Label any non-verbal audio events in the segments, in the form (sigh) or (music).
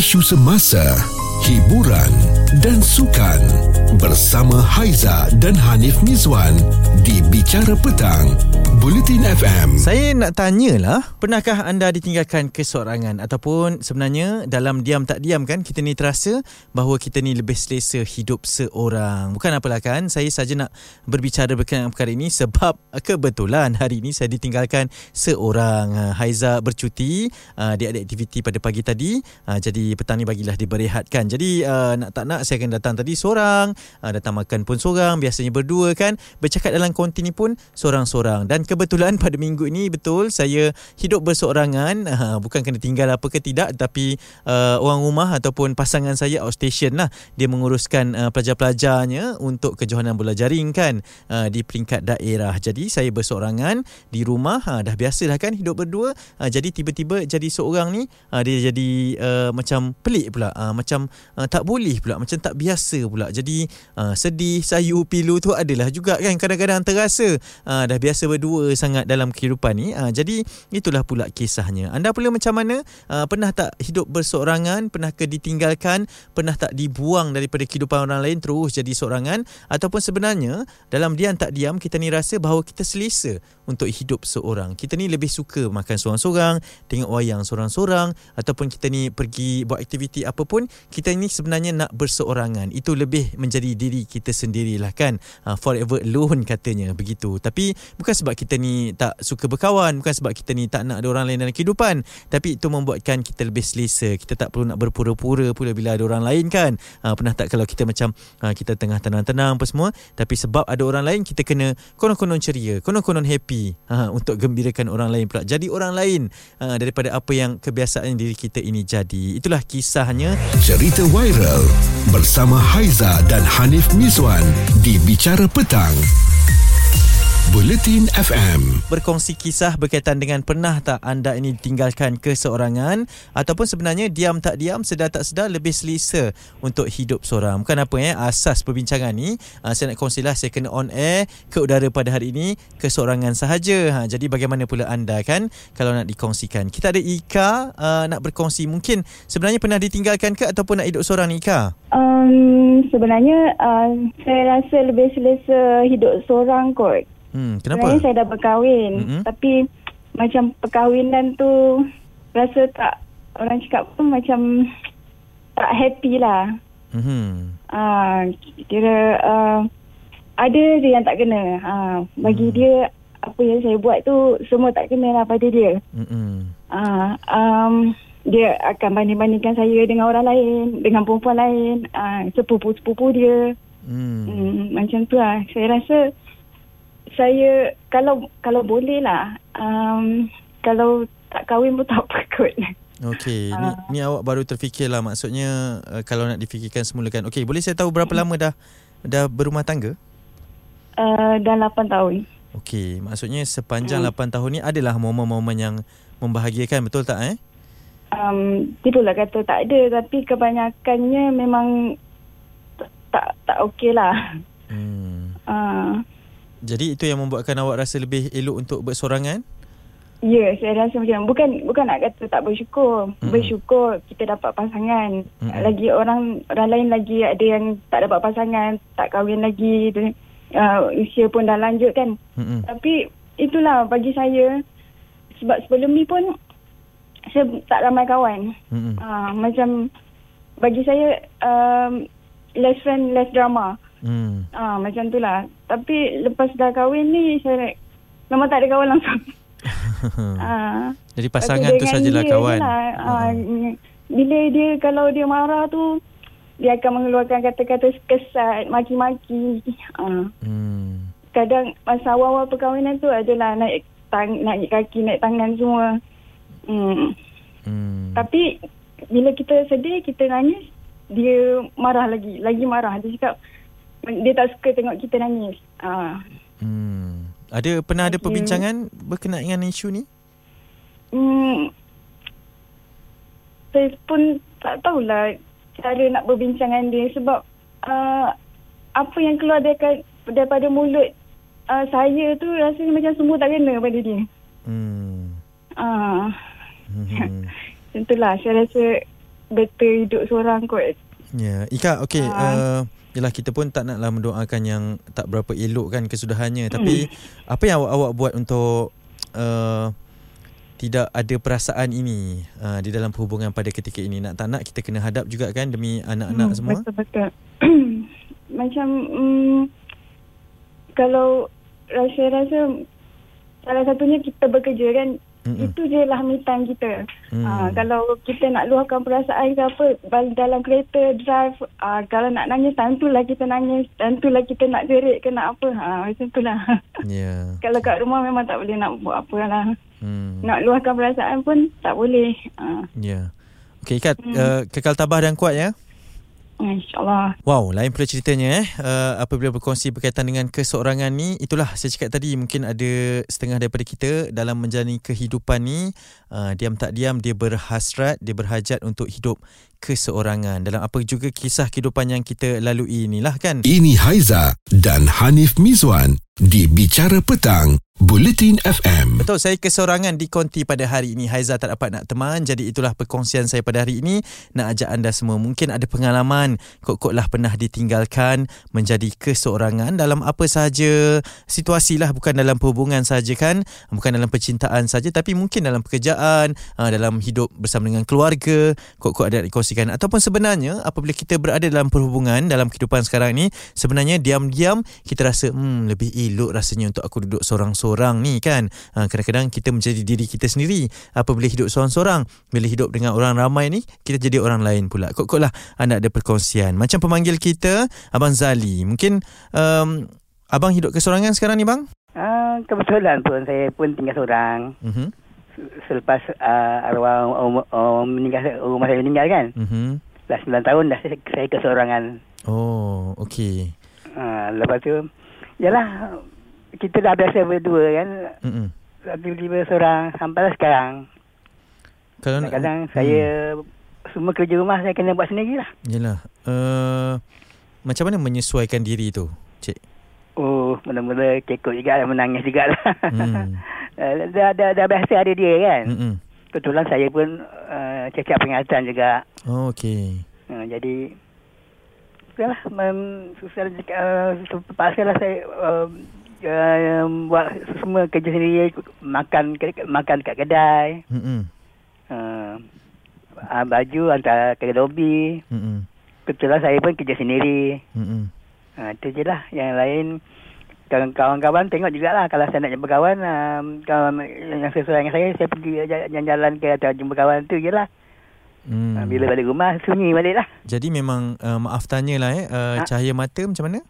isu semasa, hiburan dan sukan bersama Haiza dan Hanif Mizwan di Bicara Petang, Bulletin FM. Saya nak tanyalah, pernahkah anda ditinggalkan keseorangan ataupun sebenarnya dalam diam tak diam kan kita ni terasa bahawa kita ni lebih selesa hidup seorang. Bukan apalah kan, saya saja nak berbicara berkenaan perkara ini sebab kebetulan hari ini saya ditinggalkan seorang. Ah, Haiza bercuti, ah, dia ada aktiviti pada pagi tadi. Ah, Jadi petang ni bagilah dia berehatkan. Jadi nak tak nak saya akan datang tadi seorang, ah, datang makan pun seorang, biasanya berdua kan. Bercakap dalam konti ni pun seorang-seorang. Dan kebetulan (laughs) pada minggu ini betul saya hidup berseorangan, ah, bukan kena tinggal apa ke tidak tapi uh, orang rumah ataupun pasangan saya outstation lah. Dia menguruskan uh, pelajar-pelajarnya untuk kejohanan bola jaring kan uh, di peringkat daerah. Jadi saya berseorangan di rumah, uh, dah biasalah kan hidup berdua. Uh, jadi tiba-tiba jadi seorang ni uh, dia jadi uh, macam pelik pula, uh, macam uh, tak boleh pula, macam tak biasa pula. Jadi uh, sedih, sayu, pilu tu adalah juga kan kadang-kadang terasa uh, dah biasa berdua sangat dalam kehidupan ni. Uh, jadi itulah pula kisahnya. Anda pula macam mana? Uh, pernah tak hidup berseorangan? Pernah ke ditinggalkan? Pernah tak dibuang daripada kehidupan orang lain terus jadi seorangan? Ataupun sebenarnya dalam diam tak diam kita ni rasa bahawa kita selesa untuk hidup seorang. Kita ni lebih suka makan seorang-seorang, tengok wayang seorang-seorang ataupun kita ni pergi buat aktiviti apa pun, kita ni sebenarnya nak berseorangan. Itu lebih menjadi diri kita sendirilah kan. Uh, forever alone katanya begitu. Tapi bukan sebab kita ni tak suka berkawan, bukan sebab kita ni tak nak ada orang lain dalam kehidupan, tapi itu membuatkan kita lebih selesa. Kita tak perlu nak berpura-pura pula bila ada orang lain kan. Uh, pernah tak kalau kita macam uh, kita tengah tenang-tenang apa semua, tapi sebab ada orang lain kita kena konon-konon ceria, konon-konon happy uh, untuk gembirakan orang lain pula. Jadi orang lain uh, daripada apa yang kebiasaan diri kita ini jadi. Itulah kisahnya. Cerita viral bersama Haiza dan Hanif Mizwan di Bicara Petang, Bulletin FM. berkongsi kisah berkaitan dengan pernah tak anda ini ditinggalkan keseorangan ataupun sebenarnya diam tak diam sedar tak sedar lebih selesa untuk hidup seorang. Bukan apa ya asas perbincangan ni uh, saya nak kongsilah saya kena on air ke udara pada hari ini keseorangan sahaja. Ha, jadi bagaimana pula anda kan kalau nak dikongsikan. Kita ada Ika uh, nak berkongsi mungkin sebenarnya pernah ditinggalkan ke ataupun nak hidup seorang ni Ika? Um, sebenarnya uh, saya rasa lebih selesa hidup seorang kot. Hmm, Sebenarnya kenapa? saya dah berkahwin. Mm-mm. Tapi macam perkahwinan tu rasa tak orang cakap pun macam tak happy lah. Mhm. Uh, kira uh, ada je yang tak kena. Uh, bagi Hmm. dia apa yang saya buat tu semua tak kena lah pada dia. Mhm. Uh, um, dia akan banding-bandingkan saya dengan orang lain, dengan perempuan lain, uh, sepupu-sepupu dia. Hmm. Hmm, macam tu lah. Saya rasa saya kalau kalau boleh lah um, kalau tak kahwin pun (laughs) tak apa kot. Okey, ni, Ah. ni awak baru terfikir lah maksudnya uh, kalau nak difikirkan semula kan. Okey, boleh saya tahu berapa lama dah dah berumah tangga? Uh, dah 8 tahun. Okey, maksudnya sepanjang Hmm. 8 tahun ni adalah momen-momen yang membahagiakan betul tak eh? Um, tipulah kata tak ada tapi kebanyakannya memang tak tak okey lah. Hmm. Uh, Jadi itu yang membuatkan awak rasa lebih elok untuk bersorangan? ya, yeah, saya rasa macam bukan bukan nak kata tak bersyukur. Mm-mm. Bersyukur kita dapat pasangan. Mm-mm. Lagi orang orang lain lagi ada yang tak dapat pasangan, tak kahwin lagi. Uh, usia pun dah lanjut kan. Hmm. Tapi itulah bagi saya sebab sebelum ni pun saya tak ramai kawan. Hmm. Uh, macam bagi saya um, less friend less drama. Hmm. Ah macam tu lah. Tapi lepas dah kahwin ni saya memang tak ada kawan langsung. (laughs) Ah. Jadi pasangan tu sajalah kawan. Lah, uh, bila dia kalau dia marah tu dia akan mengeluarkan kata-kata kesat, maki-maki. Uh, Hmm. kadang masa awal-awal perkahwinan tu adalah naik tang naik kaki, naik tangan semua. Hmm. Hmm. Tapi bila kita sedih, kita nangis, dia marah lagi, lagi marah. Dia cakap dia tak suka tengok kita nangis. Ah. Hmm. Ada pernah ada perbincangan berkenaan dengan isu ni? Hmm. Saya pun tak tahulah cara nak berbincang dengan dia sebab uh, apa yang keluar daripada, daripada mulut uh, saya tu rasanya macam semua tak kena pada dia. Hmm. Ah. Hmm. (laughs) Tentulah saya rasa better hidup seorang kot. Ya, Ika, okey. Ah. Uh, Yelah kita pun tak naklah mendoakan yang tak berapa elok kan kesudahannya. Tapi apa yang awak, awak buat untuk uh, tidak ada perasaan ini uh, di dalam perhubungan pada ketika ini? Nak tak nak kita kena hadap juga kan demi anak-anak semua? Betul betul. (clears throat) Macam mm, kalau rasa-rasa salah satunya kita bekerja kan Mm-mm. itu je lah me time kita. Hmm. kalau kita nak luahkan perasaan ke apa dalam kereta drive uh, kalau nak nangis tentulah kita nangis tentulah kita nak jerit ke nak apa ha macam itulah. Ya. (laughs) kalau kat rumah memang tak boleh nak buat apa lah. Hmm. Nak luahkan perasaan pun tak boleh. Ha. Ya. Okey Ikat Hmm. uh, kekal tabah dan kuat ya. InsyaAllah. Wow, lain pula ceritanya eh. Uh, apabila berkongsi berkaitan dengan keseorangan ni, itulah saya cakap tadi mungkin ada setengah daripada kita dalam menjalani kehidupan ni, uh, diam tak diam dia berhasrat, dia berhajat untuk hidup keseorangan. Dalam apa juga kisah kehidupan yang kita lalui inilah kan. Ini Haiza dan Hanif Mizwan di Bicara Petang, Bulletin FM. Betul, saya keseorangan di konti pada hari ini. Haiza tak dapat nak teman. Jadi itulah perkongsian saya pada hari ini. Nak ajak anda semua. Mungkin ada pengalaman. Kok-kok lah pernah ditinggalkan menjadi keseorangan dalam apa sahaja situasi lah. Bukan dalam perhubungan saja kan. Bukan dalam percintaan saja. Tapi mungkin dalam pekerjaan. ah, Dalam hidup bersama dengan keluarga. Kok-kok ada dikongsikan. Ataupun sebenarnya apabila kita berada dalam perhubungan dalam kehidupan sekarang ni. Sebenarnya diam-diam kita rasa hmm, lebih elok rasanya untuk aku duduk seorang-seorang ni kan. Ha, kadang-kadang kita menjadi diri kita sendiri apabila hidup seorang-seorang. Bila hidup dengan orang ramai ni, kita jadi orang lain pula. Kok-kok lah anda ada perkongsian. Macam pemanggil kita, Abang Zali. Mungkin um, Abang hidup keseorangan sekarang ni bang? Ah, kebetulan pun saya pun tinggal seorang. Mhm. Selepas uh, arwah um, um, meninggal, rumah saya meninggal kan. Mhm. Dah 9 tahun dah saya, saya keseorangan. Oh, okey. Uh, lepas tu, yalah, kita dah biasa berdua kan. Mhm. Tiba-tiba seorang sampailah sekarang. Kalau nak Kadang-kadang saya semua kerja rumah saya kena buat sendiri lah. Yalah. Uh, macam mana menyesuaikan diri tu, Cik? Oh, mula-mula kekok juga lah, menangis juga lah. Hmm. Uh, (laughs) dah, dah, dah biasa ada dia kan. Mhm. Kebetulan saya pun uh, cakap peringatan juga. Oh, okey. Uh, jadi Yalah, mem, susah uh, terpaksa lah saya uh, uh, buat semua kerja sendiri, makan makan kat kedai, Mhm. uh, uh, baju hantar ke lobi. Mhm. Kebetulan saya pun kerja sendiri. Mhm. Uh, itu je lah. Yang lain, kawan- kawan-kawan tengok jugalah kalau saya nak jumpa kawan, uh, kawan yang sesuai dengan saya, saya pergi jalan-jalan ke atau jumpa kawan tu je lah. Hmm. Uh, bila balik rumah, sunyi balik lah. Jadi memang uh, maaf tanya lah eh uh, Ha? cahaya mata macam mana?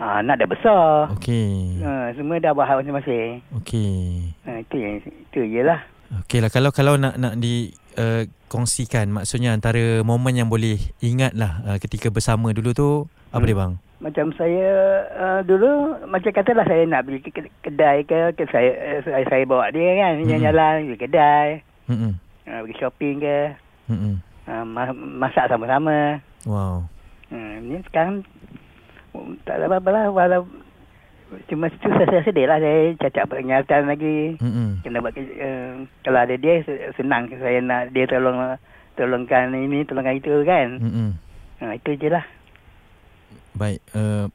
Uh, anak dah besar. Okey. Uh, semua dah buat hal masing-masing. Okey. Ha, itu yang itu je lah. Okey lah kalau kalau nak nak di uh, kongsikan maksudnya antara momen yang boleh ingat lah uh, ketika bersama dulu tu apa Hmm. dia bang? Macam saya uh, dulu macam katalah saya nak pergi ke ke- kedai ke, ke saya, uh, saya saya bawa dia kan Hmm. jalan-jalan pergi kedai, Hmm. uh, pergi shopping ke, Hmm. uh, ma- masak sama-sama. Wow. Uh, ni sekarang tak ada apa-apa lah walau cuma situ saya sedih lah saya cacat peringatan lagi. Hmm. Kena buat uh, kalau ada dia se- senang saya nak dia tolong tolongkan ini tolongkan itu kan. Hmm. Uh, itu je lah. Baik. Uh,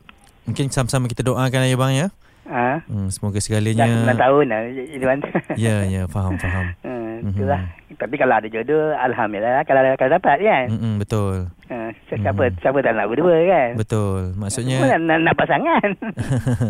mungkin sama-sama kita doakan lah ya bang ya. Ha? Hmm, semoga Dah segalanya 9 tahun dah Iwan. Ya, ya, faham, faham. Hmm, Mhm. itulah. Tapi kalau ada jodoh alhamdulillah kalau kalau dapat kan. Hmm, betul. Ha, siapa Mhm. siapa tak nak berdua kan. Betul. Semua Maksudnya nak, nak, nak pasangan.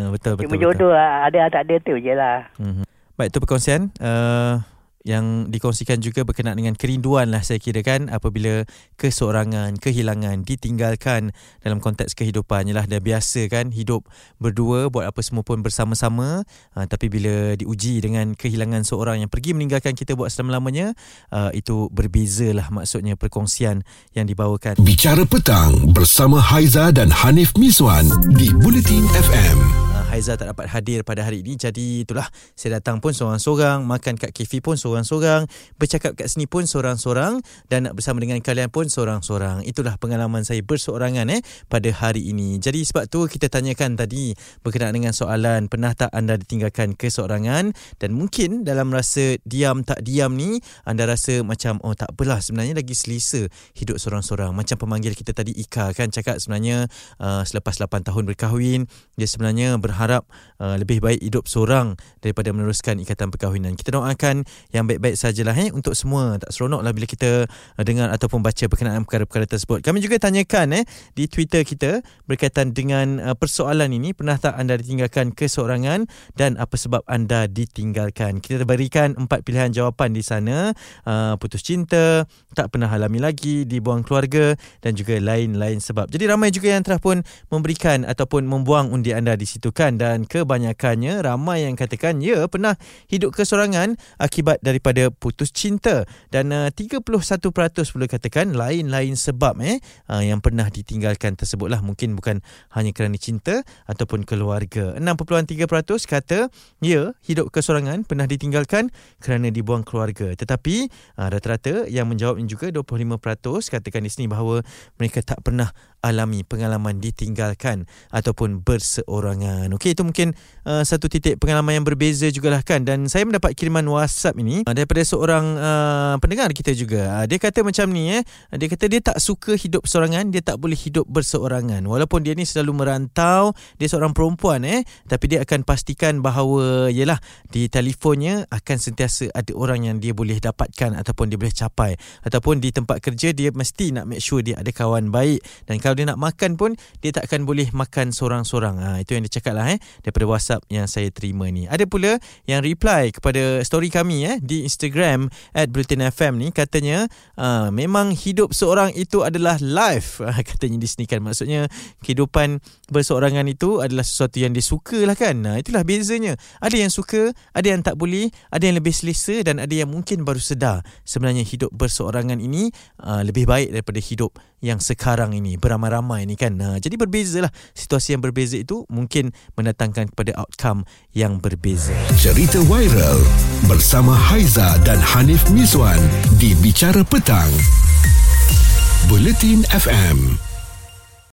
betul, (laughs) betul. Cuma betul. jodoh ada tak ada tu je lah. Mhm. Baik, itu perkongsian uh, yang dikongsikan juga berkenaan dengan kerinduan lah saya kira kan apabila keseorangan, kehilangan, ditinggalkan dalam konteks kehidupan. Yalah dah biasa kan hidup berdua buat apa semua pun bersama-sama uh, tapi bila diuji dengan kehilangan seorang yang pergi meninggalkan kita buat selama-lamanya uh, itu berbeza lah maksudnya perkongsian yang dibawakan. Bicara Petang bersama Haiza dan Hanif Mizwan di Bulletin FM. Haiza tak dapat hadir pada hari ini. Jadi itulah. Saya datang pun seorang-seorang makan kat kafe pun seorang-seorang bercakap kat sini pun seorang-seorang dan nak bersama dengan kalian pun seorang-seorang. Itulah pengalaman saya berseorangan eh pada hari ini. Jadi sebab tu kita tanyakan tadi berkenaan dengan soalan pernah tak anda ditinggalkan keseorangan? Dan mungkin dalam rasa diam tak diam ni anda rasa macam oh tak apalah sebenarnya lagi selesa hidup seorang-seorang. Macam pemanggil kita tadi Ika kan cakap sebenarnya uh, selepas 8 tahun berkahwin dia sebenarnya berharap uh, lebih baik hidup seorang daripada meneruskan ikatan perkahwinan. Kita doakan yang baik-baik sajalah eh untuk semua. Tak seronoklah bila kita uh, dengar ataupun baca berkenaan perkara-perkara tersebut. Kami juga tanyakan eh di Twitter kita berkaitan dengan uh, persoalan ini pernah tak anda ditinggalkan keseorangan dan apa sebab anda ditinggalkan. Kita berikan empat pilihan jawapan di sana. Uh, putus cinta, tak pernah alami lagi, dibuang keluarga dan juga lain-lain sebab. Jadi ramai juga yang telah pun memberikan ataupun membuang undi anda di situ kan dan kebanyakannya ramai yang katakan ya pernah hidup kesorangan akibat daripada putus cinta. Dan uh, 31% pula katakan lain-lain sebab eh uh, yang pernah ditinggalkan tersebutlah. Mungkin bukan hanya kerana cinta ataupun keluarga. 6.3% kata ya hidup kesorangan pernah ditinggalkan kerana dibuang keluarga. Tetapi uh, rata-rata yang menjawab juga 25% katakan di sini bahawa mereka tak pernah alami pengalaman ditinggalkan ataupun berseorangan. Okey itu mungkin uh, satu titik pengalaman yang berbeza jugalah kan dan saya mendapat kiriman WhatsApp ini uh, daripada seorang uh, pendengar kita juga. Uh, dia kata macam ni eh dia kata dia tak suka hidup seorangan, dia tak boleh hidup berseorangan. Walaupun dia ni selalu merantau, dia seorang perempuan eh tapi dia akan pastikan bahawa yalah di telefonnya akan sentiasa ada orang yang dia boleh dapatkan ataupun dia boleh capai ataupun di tempat kerja dia mesti nak make sure dia ada kawan baik dan kalau dia nak makan pun dia tak akan boleh makan seorang-seorang. Ha, itu yang dia cakap lah eh, daripada WhatsApp yang saya terima ni. Ada pula yang reply kepada story kami eh, di Instagram at Bulletin FM ni katanya uh, memang hidup seorang itu adalah life. (laughs) katanya di sini kan maksudnya kehidupan berseorangan itu adalah sesuatu yang disuka lah kan. Nah, itulah bezanya. Ada yang suka, ada yang tak boleh, ada yang lebih selesa dan ada yang mungkin baru sedar sebenarnya hidup berseorangan ini uh, lebih baik daripada hidup yang sekarang ini beramai-ramai ni kan. Uh, jadi berbezalah situasi yang berbeza itu mungkin mendatangkan kepada outcome yang berbeza. Cerita viral bersama Haiza dan Hanif Miswan di Bicara Petang. Bulletin FM.